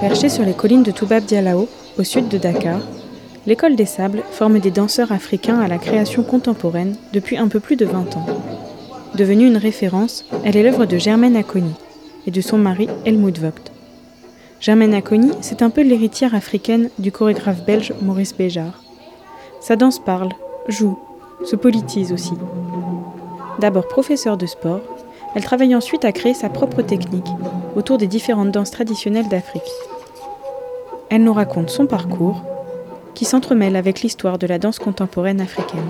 Perchée sur les collines de Toubab Dialao, au sud de Dakar, l'école des sables forme des danseurs africains à la création contemporaine depuis un peu plus de 20 ans. Devenue une référence, elle est l'œuvre de Germaine Aconi et de son mari Helmut Vogt. Germaine Aconi, c'est un peu l'héritière africaine du chorégraphe belge Maurice Béjart. Sa danse parle, joue, se politise aussi. D'abord professeure de sport, elle travaille ensuite à créer sa propre technique autour des différentes danses traditionnelles d'Afrique. Elle nous raconte son parcours, qui s'entremêle avec l'histoire de la danse contemporaine africaine.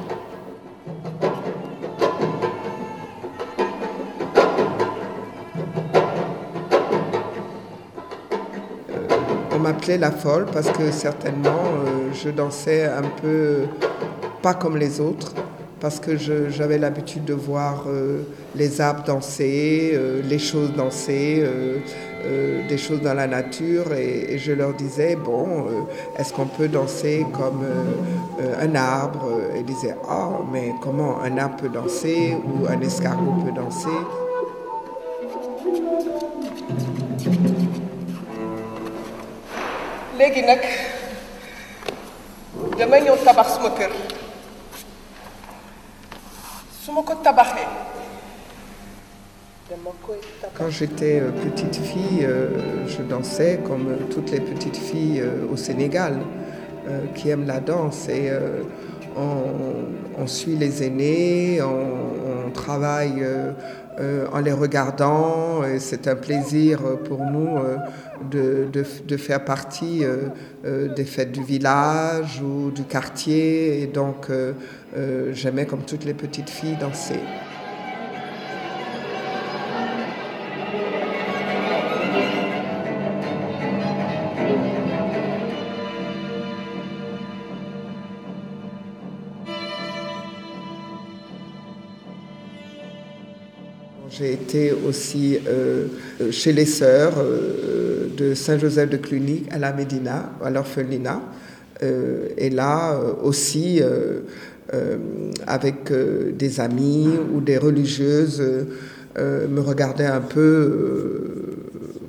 On m'appelait la folle parce que certainement euh, je dansais un peu pas comme les autres parce que j'avais l'habitude de voir euh, les arbres danser, euh, les choses danser, des choses dans la nature et, je leur disais, bon, est-ce qu'on peut danser comme un arbre? Ils disaient, ah, mais comment un arbre peut danser ou un escargot peut danser? Léegi nag dama ñëw. Quand j'étais euh, petite fille, euh, je dansais comme toutes les petites filles euh, au Sénégal euh, qui aiment la danse. Et euh, on, suit les aînés, on, travaille euh, euh, en les regardant. C'est un plaisir pour nous euh, de, de, faire partie euh, euh, des fêtes du village ou du quartier. Et donc, euh, euh, j'aimais comme toutes les petites filles danser. J'ai été aussi euh, chez les sœurs euh, de Saint-Joseph de Cluny à la Médina, à l'orphelinat. Euh, et là euh, aussi, euh, euh, avec euh, des amis ou des religieuses, euh, me regardaient un peu euh,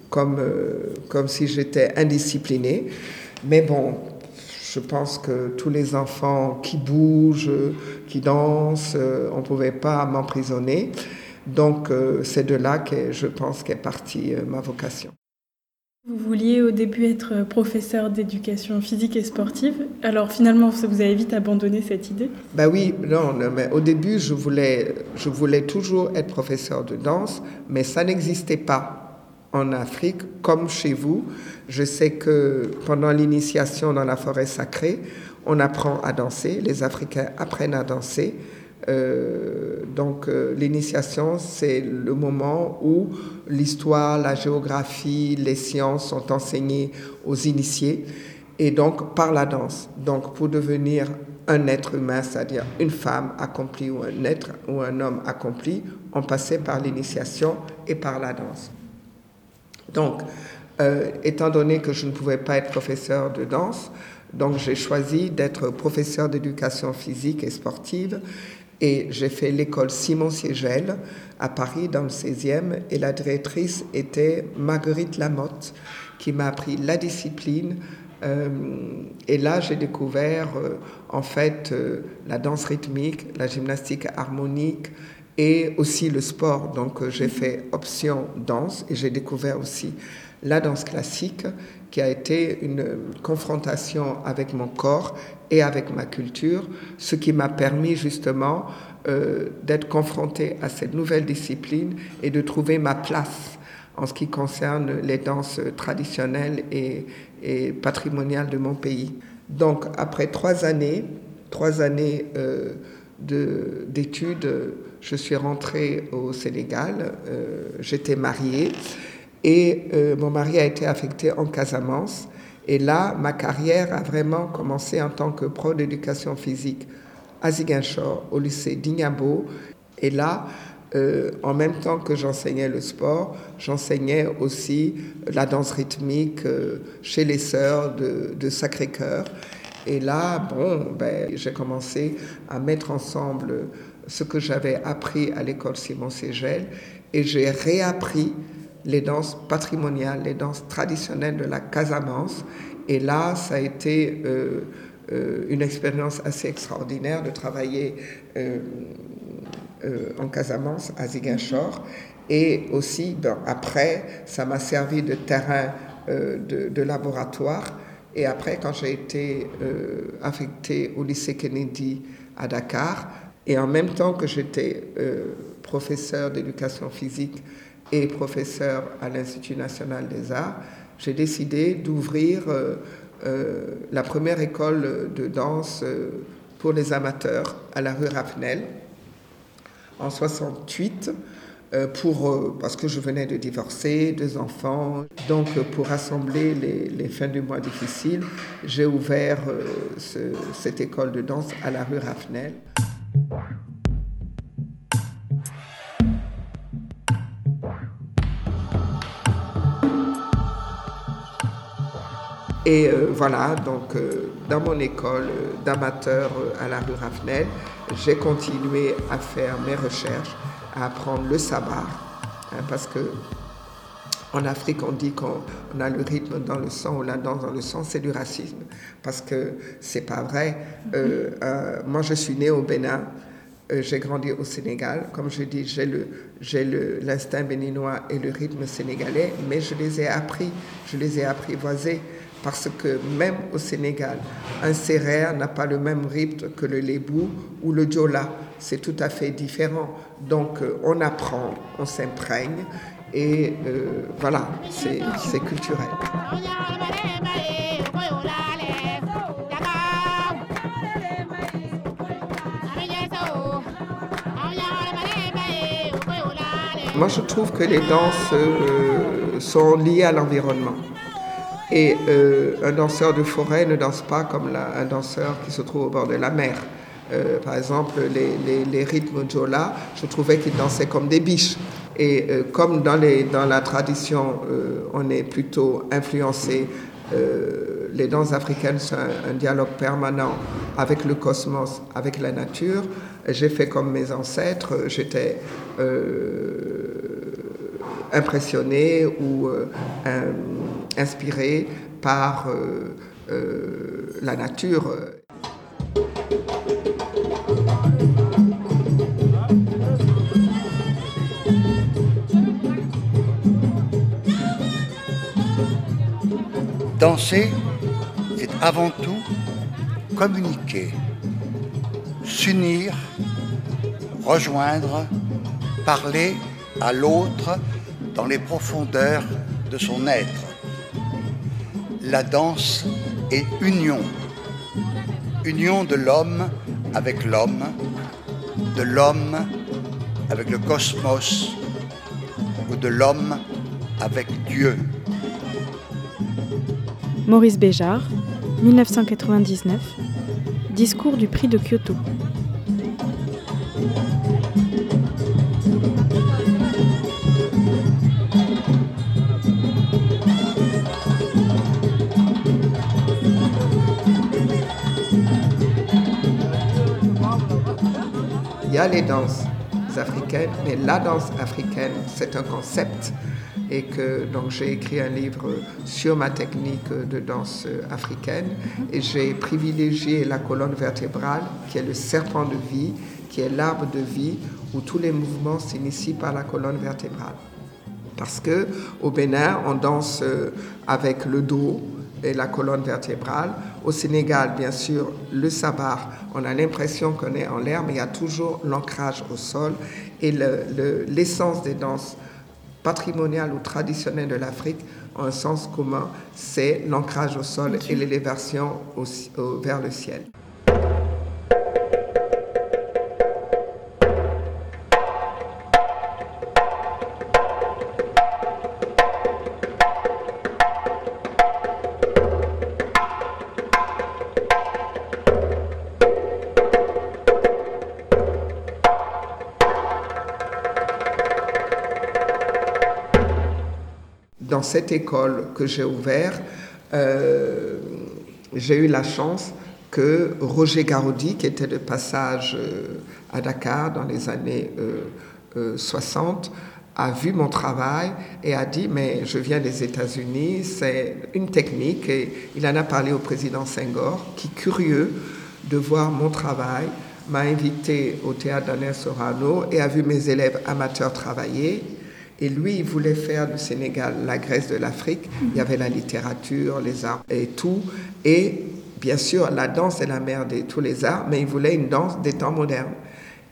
comme, euh, comme si j'étais indisciplinée. Mais bon, je pense que tous les enfants qui bougent, qui dansent, euh, on ne pouvait pas m'emprisonner. Donc euh, c'est de là que je pense qu'est partie euh, ma vocation. Vous vouliez au début être professeur d'éducation physique et sportive. Alors finalement, vous avez vite abandonné cette idée? Ben oui, non, non, mais au début, je voulais, je voulais toujours être professeur de danse, mais ça n'existait pas en Afrique comme chez vous. Je sais que pendant l'initiation dans la forêt sacrée, on apprend à danser, les Africains apprennent à danser. Euh, donc euh, l'initiation, c'est le moment où l'histoire, la géographie, les sciences sont enseignées aux initiés et donc par la danse. Donc pour devenir un être humain, c'est-à-dire une femme accomplie ou un être ou un homme accompli, on passait par l'initiation et par la danse. Donc, euh, étant donné que je ne pouvais pas être professeur de danse, donc j'ai choisi d'être professeur d'éducation physique et sportive et j'ai fait l'école Simon Siegel à Paris dans le 16e et la directrice était Marguerite Lamotte qui m'a appris la discipline euh, et là j'ai découvert euh, en fait euh, la danse rythmique, la gymnastique harmonique et aussi le sport. Donc j'ai fait option danse et j'ai découvert aussi la danse classique qui a été une confrontation avec mon corps et avec ma culture, ce qui m'a permis justement euh, d'être confronté à cette nouvelle discipline et de trouver ma place en ce qui concerne les danses traditionnelles et, patrimoniales de mon pays. Donc après trois années, trois années euh, d'études, je suis rentrée au Sénégal, euh, j'étais mariée et mon mari a été affecté en Casamance. Et là, ma carrière a vraiment commencé en tant que pro d'éducation physique à Ziguinchor, au lycée d'Ignabo. Et là, euh, en même temps que j'enseignais le sport, j'enseignais aussi la danse rythmique euh, chez les sœurs de, Sacré-Cœur. Et là, bon, ben, j'ai commencé à mettre ensemble ce que j'avais appris à l'école Simon Ségel et j'ai réappris les danses patrimoniales, les danses traditionnelles de la Casamance. Et là, ça a été euh, euh, une expérience assez extraordinaire de travailler euh, en Casamance, à Ziguinchor. Et aussi, ben, après, ça m'a servi de terrain de, de, laboratoire. Et après, quand j'ai été affecté au lycée Kennedy à Dakar, et en même temps que j'étais professeur d'éducation physique et professeur à l'Institut national des arts, j'ai décidé d'ouvrir euh, euh, la première école de danse euh, pour les amateurs à la rue Raffnel en 68. Pour, parce que je venais de divorcer, deux enfants. Donc, pour rassembler les, les fins du mois difficiles, j'ai ouvert cette école de danse à la rue Raffnel. Et euh, voilà, donc euh, dans mon école d'amateur euh, à la rue Raffnel, j'ai continué à faire mes recherches, à apprendre le sabar, hein, parce que en Afrique, on dit qu'on a le rythme dans le sang ou la danse dans le sang, c'est du racisme, parce que c'est pas vrai. moi, je suis née au Bénin. J'ai grandi au Sénégal. Comme je dis, j'ai l'instinct béninois et le rythme sénégalais, mais je les ai appris, je les ai apprivoisés parce que même au Sénégal, un sérère n'a pas le même rythme que le lébou ou le djola. C'est tout à fait différent. Donc euh, on apprend, on s'imprègne et euh, voilà, c'est culturel. Moi, je trouve que les danses euh, sont liées à l'environnement. Et euh, un danseur de forêt ne danse pas comme un danseur qui se trouve au bord de la mer. Euh, par exemple, les, rythmes jola, je trouvais qu'ils dansaient comme des biches. Et euh, comme dans, la tradition, on est plutôt influencé, les danses africaines sont un, dialogue permanent avec le cosmos, avec la nature. J'ai fait comme mes ancêtres, j'étais impressionné ou inspiré par euh, euh, la nature. Danser, c'est avant tout communiquer, s'unir, rejoindre, parler à l'autre dans les profondeurs de son être la danse est union. Union de l'homme avec l'homme, de l'homme avec le cosmos ou de l'homme avec Dieu. Maurice Béjart, 1999, discours du prix de Kyoto. Les danses africaines, mais la danse africaine, c'est un concept et que donc j'ai écrit un livre sur ma technique de danse africaine et j'ai privilégié la colonne vertébrale qui est le serpent de vie, qui est l'arbre de vie où tous les mouvements s'initient par la colonne vertébrale. Parce que au Bénin, on danse avec le dos, et la colonne vertébrale. Au Sénégal, bien sûr, le sabar, on a l'impression qu'on est en l'air, mais il y a toujours l'ancrage au sol. Et l'essence des danses patrimoniales ou traditionnelles de l'Afrique, en un sens commun, c'est l'ancrage au sol et l'élévation vers le ciel. Cette école que j'ai ouverte, euh, j'ai eu la chance que Roger Garaudy, qui était de passage euh, à Dakar dans les années 60, a vu mon travail et a dit mais je viens des États-Unis, c'est une technique. Et il en a parlé au président Senghor qui curieux de voir mon travail m'a invité au théâtre d'Anel Sorano et a vu mes élèves amateurs travailler et lui, il voulait faire du Sénégal la Grèce de l'Afrique. Il y avait la littérature, les arts et tout. Et bien sûr, la danse est la mère de tous les arts, mais il voulait une danse des temps modernes.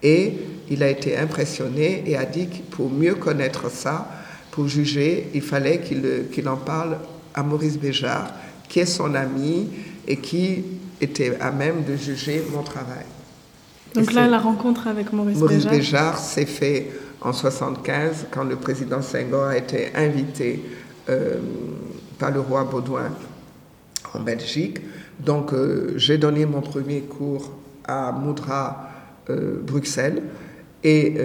Et il a été impressionné et a dit que pour mieux connaître ça, pour juger, il fallait qu'il en parle à Maurice Béjart, qui est son ami et qui était à même de juger mon travail. Donc là, la rencontre avec Maurice, Maurice Béjart s'est fait en 1975, quand le président Senghor a été invité euh, par le roi Baudouin en Belgique. Donc, euh, j'ai donné mon premier cours à Moudra, euh, Bruxelles. Et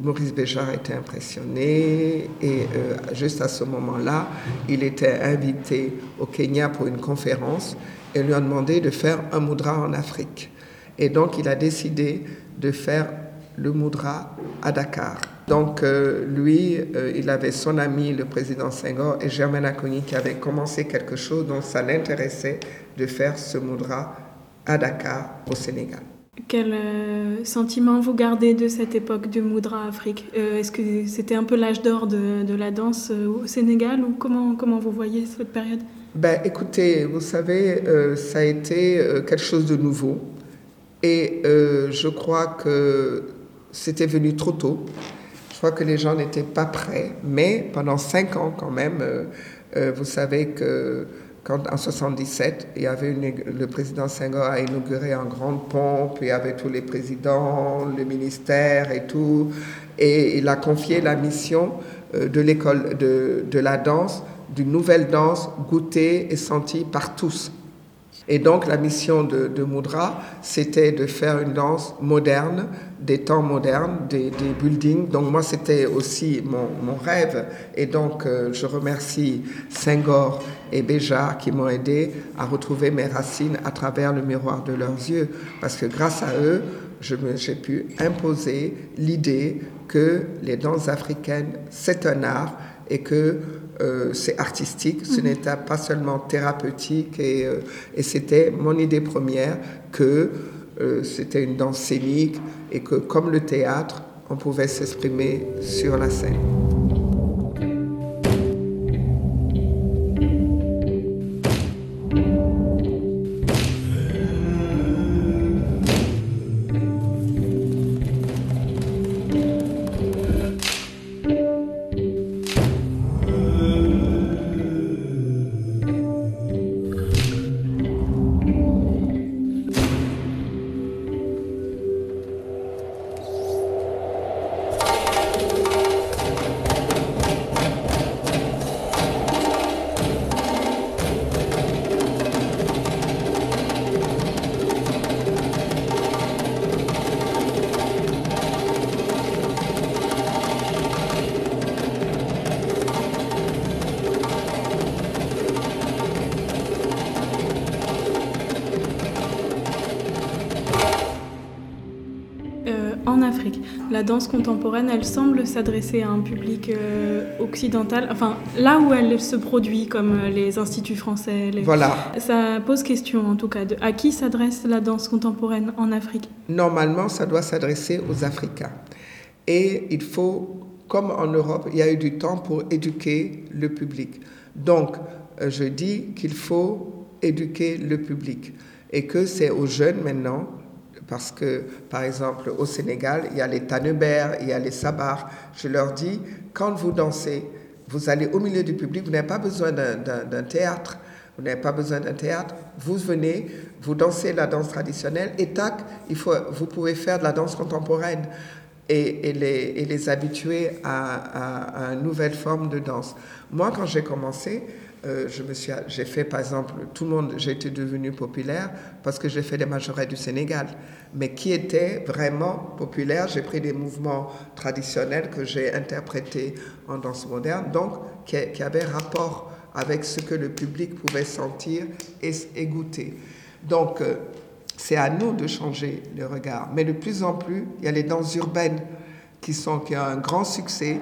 Maurice Béjart était impressionné. Et juste à ce moment-là, il était invité au Kenya pour une conférence et lui a demandé de faire un Moudra en Afrique. Et donc, il a décidé de faire le Moudra à Dakar. Donc euh, lui, euh, il avait son ami, le président Senghor, et Germaine Acogny qui avaient commencé quelque chose, dont ça l'intéressait de faire ce Moudra à Dakar, au Sénégal. Quel euh, sentiment vous gardez de cette époque du Moudra Afrique? Est-ce que c'était un peu l'âge d'or de, de, la danse au Sénégal ou comment, comment vous voyez cette période? Ben, Écoutez, vous savez, ça a été quelque chose de nouveau. Et je crois que c'était venu trop tôt. Je crois que les gens n'étaient pas prêts, mais pendant cinq ans quand même, euh, euh, vous savez que quand en 77, il y le président Senghor a inauguré en grande pompe, il y avait tous les présidents, le ministère et tout, et il a confié la mission euh, de l'école de la danse, d'une nouvelle danse goûtée et sentie par tous. Et donc la mission de, de Moudra, c'était de faire une danse moderne, des temps modernes, des, buildings. Donc moi, c'était aussi mon, mon, rêve. Et donc euh, je remercie Senghor et Béjar qui m'ont aidé à retrouver mes racines à travers le miroir de leurs yeux. Parce que grâce à eux, j'ai pu imposer l'idée que les danses africaines, c'est un art et que euh, c'est artistique, ce mhm. n'était pas seulement thérapeutique et, euh, et c'était mon idée première que euh, c'était une danse scénique et que comme le théâtre, on pouvait s'exprimer sur la scène. La danse contemporaine, elle semble s'adresser à un public euh, occidental, enfin là où elle se produit, comme euh, les instituts français. Voilà. Ça pose question en tout cas. De, à qui s'adresse la danse contemporaine en Afrique? Normalement, ça doit s'adresser aux Africains. Et il faut, comme en Europe, il y a eu du temps pour éduquer le public. Donc, euh, je dis qu'il faut éduquer le public et que c'est aux jeunes maintenant parce que, par exemple, au Sénégal, il y a les tanebers, il y a les sabars. Je leur dis, quand vous dansez, vous allez au milieu du public, vous n'avez pas besoin d'un théâtre. Vous n'avez pas besoin d'un théâtre. Vous venez, vous dansez la danse traditionnelle et tac, il faut, vous pouvez faire de la danse contemporaine et, les, habituer à, une nouvelle forme de danse. Moi, quand j'ai commencé, euh, je me suis, j'ai fait par exemple, tout le monde, j'ai été devenu populaire parce que j'ai fait des majorettes du Sénégal. Mais qui était vraiment populaire, j'ai pris des mouvements traditionnels que j'ai interprétés en danse moderne, donc qui, avaient rapport avec ce que le public pouvait sentir et, et goûter. Donc, euh, c'est à nous de changer le regard. Mais de plus en plus, il y a les danses urbaines qui, sont, qui ont un grand succès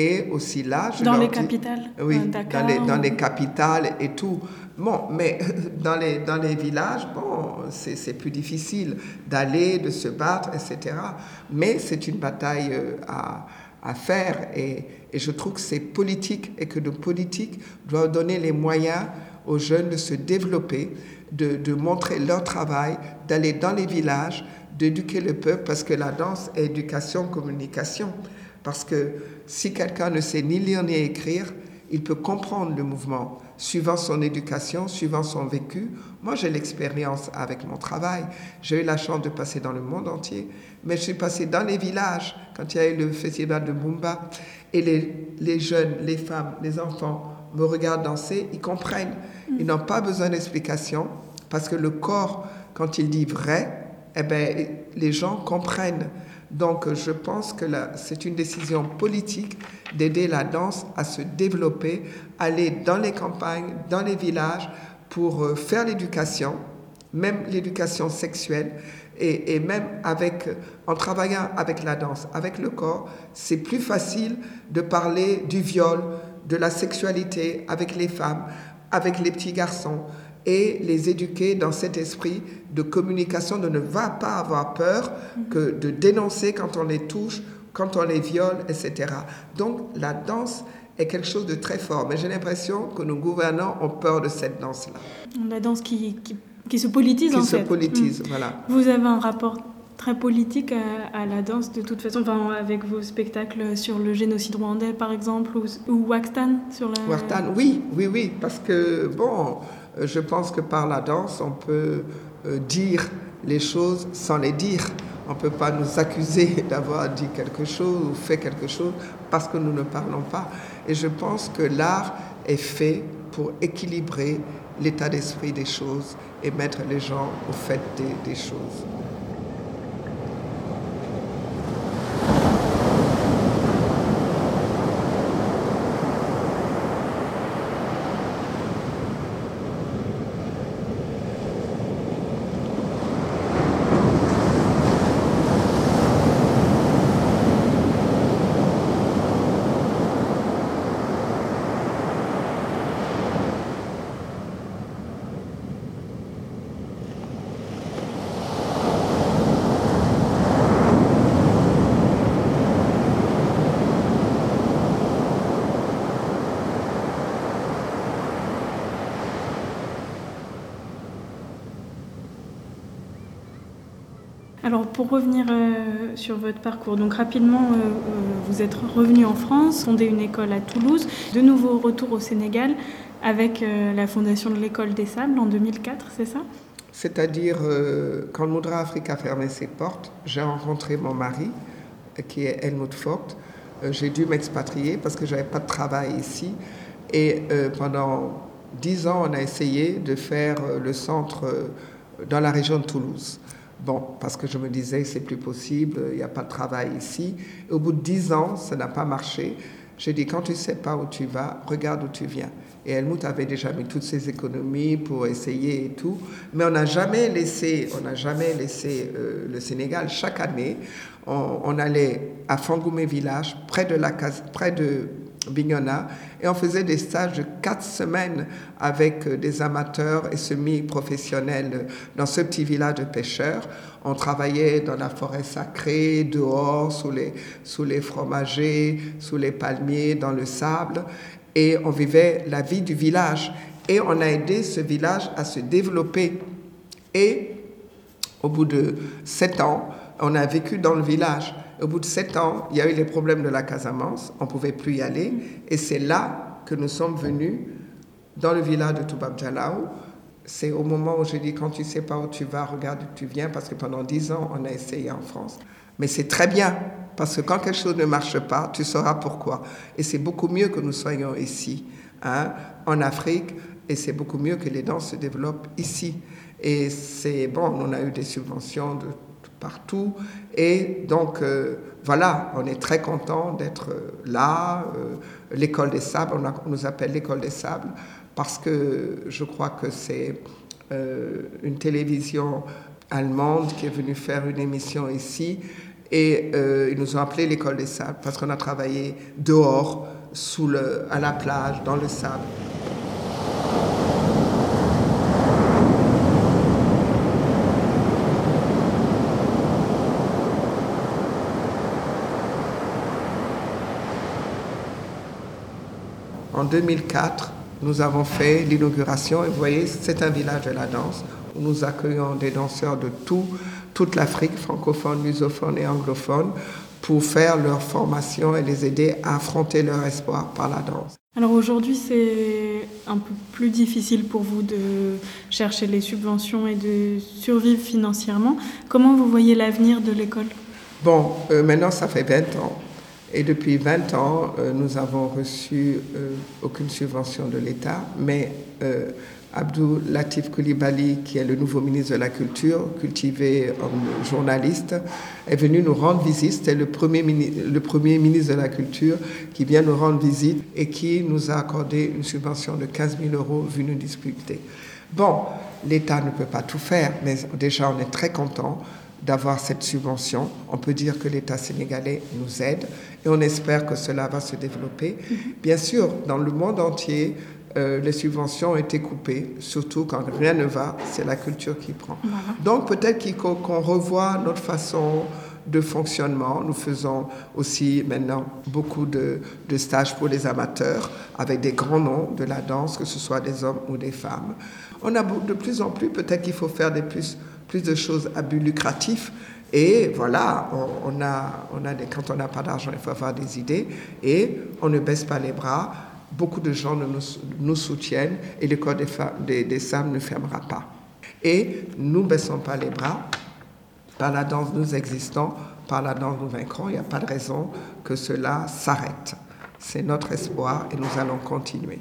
Et aussi là, je dans les dis- capitales, Oui, Dakar, dans, les, dans les capitales et tout. Bon, mais dans les, dans les villages, bon, c'est c'est plus difficile d'aller, de se battre, etc. Mais c'est une bataille euh, à, à faire et, et je trouve que c'est politique et que nos politiques doivent donner les moyens aux jeunes de se développer, de, de montrer leur travail, d'aller dans les villages, d'éduquer le peuple parce que la danse est éducation, communication. Parce que si quelqu'un ne sait ni lire ni écrire, il peut comprendre le mouvement suivant son éducation, suivant son vécu. Moi, j'ai l'expérience avec mon travail. J'ai eu la chance de passer dans le monde entier, mais je suis passé dans les villages quand il y a eu le festival de Bumba. Et les, les jeunes, les femmes, les enfants me regardent danser, ils comprennent. Ils n'ont pas besoin d'explication parce que le corps, quand il dit vrai, eh ben, les gens comprennent. Donc, je pense que c'est une décision politique d'aider la danse à se développer, aller dans les campagnes, dans les villages pour euh, faire l'éducation, même l'éducation sexuelle, et, et même avec, en travaillant avec la danse, avec le corps, c'est plus facile de parler du viol, de la sexualité avec les femmes, avec les petits garçons, et les éduquer dans cet esprit de communication, de ne va pas avoir peur que de dénoncer quand on les touche, quand on les viole, etc. Donc la danse est quelque chose de très fort, mais j'ai l'impression que nos gouvernants ont peur de cette danse-là, La danse qui, qui, qui se politise en qui se fait. politise, voilà. Mm. Vous avez un rapport très politique à, à la danse de toute façon, enfin, avec vos spectacles sur le génocide rwandais par exemple, ou, ou Waxtan sur la... Wartan, oui, oui, oui, parce que, bon, je pense que par la danse, on peut euh, dire les choses sans les dire. On ne peut pas nous accuser d'avoir dit quelque chose ou fait quelque chose parce que nous ne parlons pas. Et je pense que l'art est fait pour équilibrer l'état d'esprit des choses et mettre les gens au fait des choses. Alors pour revenir euh, sur votre parcours, donc rapidement, euh, euh, vous êtes revenu en France, fondé une école à Toulouse, de nouveau retour au Sénégal avec la fondation de l'école des sables en 2004, c'est ça? C'est-à-dire, quand Moudra Afrique a fermé ses portes, j'ai rencontré mon mari, qui est Helmut. Euh, j'ai dû m'expatrier parce que j'avais pas de travail ici. Et pendant dix ans, on a essayé de faire le centre dans la région de Toulouse. Bon, parce que je me disais, c'est plus possible, il n'y a pas de travail ici. Au bout de dix ans, ça n'a pas marché. J'ai dit, quand tu ne sais pas où tu vas, regarde où tu viens. Et Helmut avait déjà mis toutes ses économies pour essayer et tout. Mais on n'a jamais laissé, on n'a jamais laissé euh, le Sénégal. Chaque année, on, on allait à Fangoumé village, près de la case, près de Bignona, et on faisait des stages de quatre semaines avec euh, des amateurs et semi-professionnels dans ce petit village de pêcheurs. On travaillait dans la forêt sacrée, dehors, sous les, sous les fromagers, sous les palmiers, dans le sable, et on vivait la vie du village. Et on a aidé ce village à se développer. Et au bout de sept ans, on a vécu dans le village. Au bout de sept ans, il y a eu les problèmes de la Casamance, on ne pouvait plus y aller. Et c'est là que nous sommes venus, dans le village de Toubab Djalaou. C'est au moment où j'ai dit, quand tu sais pas où tu vas, regarde où tu viens, parce que pendant dix ans, on a essayé en France. Mais c'est très bien, parce que quand quelque chose ne marche pas, tu sauras pourquoi. Et c'est beaucoup mieux que nous soyons ici, hein, en Afrique, et c'est beaucoup mieux que les danses se développent ici. Et c'est bon, on a eu des subventions de partout. Et donc, euh, voilà, on est très content d'être là. Euh, l'école des sables, on, nous appelle l'école des sables, parce que je crois que c'est euh, une télévision allemande qui est venue faire une émission ici. Et euh, ils nous ont appelé l'école des sables parce qu'on a travaillé dehors, sous le, à la plage, dans le sable. En 2004, nous avons fait l'inauguration et vous voyez, c'est un village de la danse où nous accueillons des danseurs de tout, toute l'Afrique, francophone, lusophone et anglophone, pour faire leur formation et les aider à affronter leur espoir par la danse. Alors aujourd'hui, c'est un peu plus difficile pour vous de chercher les subventions et de survivre financièrement. Comment vous voyez l'avenir de l'école? Bon, euh, maintenant, ça fait 20 ans. Et depuis 20 ans, euh, nous avons reçu euh, aucune subvention de l'État, mais euh, Abdou Latif Koulibaly, qui est le nouveau ministre de la Culture, cultivé homme journaliste, est venu nous rendre visite. C'est le premier, le premier ministre de la Culture qui vient nous rendre visite et qui nous a accordé une subvention de 15 000 euros vu nos difficultés. Bon, l'État ne peut pas tout faire, mais déjà on est très content d'avoir cette subvention. On peut dire que l'État sénégalais nous aide et on espère que cela va se développer. Bien sûr, dans le monde entier, euh, les subventions ont été coupées, surtout quand rien ne va, c'est la culture qui prend. Voilà. Donc peut-être qu'on revoie notre façon de fonctionnement. Nous faisons aussi maintenant beaucoup de, de, stages pour les amateurs avec des grands noms de la danse, que ce soit des hommes ou des femmes. On a de plus en plus, peut-être qu'il faut faire des plus plus de choses à but lucratif. Et voilà, on, a, quand on n'a pas d'argent, il faut avoir des idées. Et on ne baisse pas les bras. Beaucoup de gens nous, soutiennent et le corps des, femmes, des, des SAM ne fermera pas. Et nous ne baissons pas les bras. Par la danse, nous existons. Par la danse, nous vaincrons. Il n'y a pas de raison que cela s'arrête. C'est notre espoir et nous allons continuer.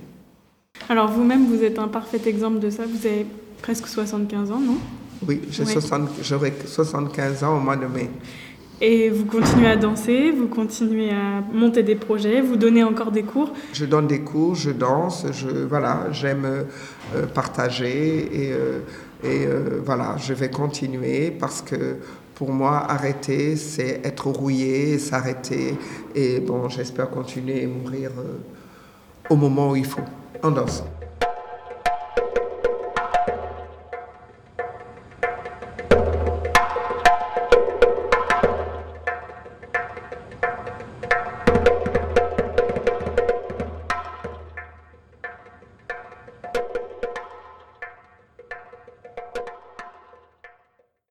Alors vous-même, vous êtes un parfait exemple de ça. Vous avez presque 75 ans, non? Oui, j'aurai 75 ans au mois de mai. Et vous continuez à danser, vous continuez à monter des projets, vous donnez encore des cours? Je donne des cours, je danse, je, voilà, j'aime euh, partager et, euh, et euh, voilà, je vais continuer parce que pour moi, arrêter, c'est être rouillé, s'arrêter. Et bon, j'espère continuer et mourir au moment où il faut, en dansant.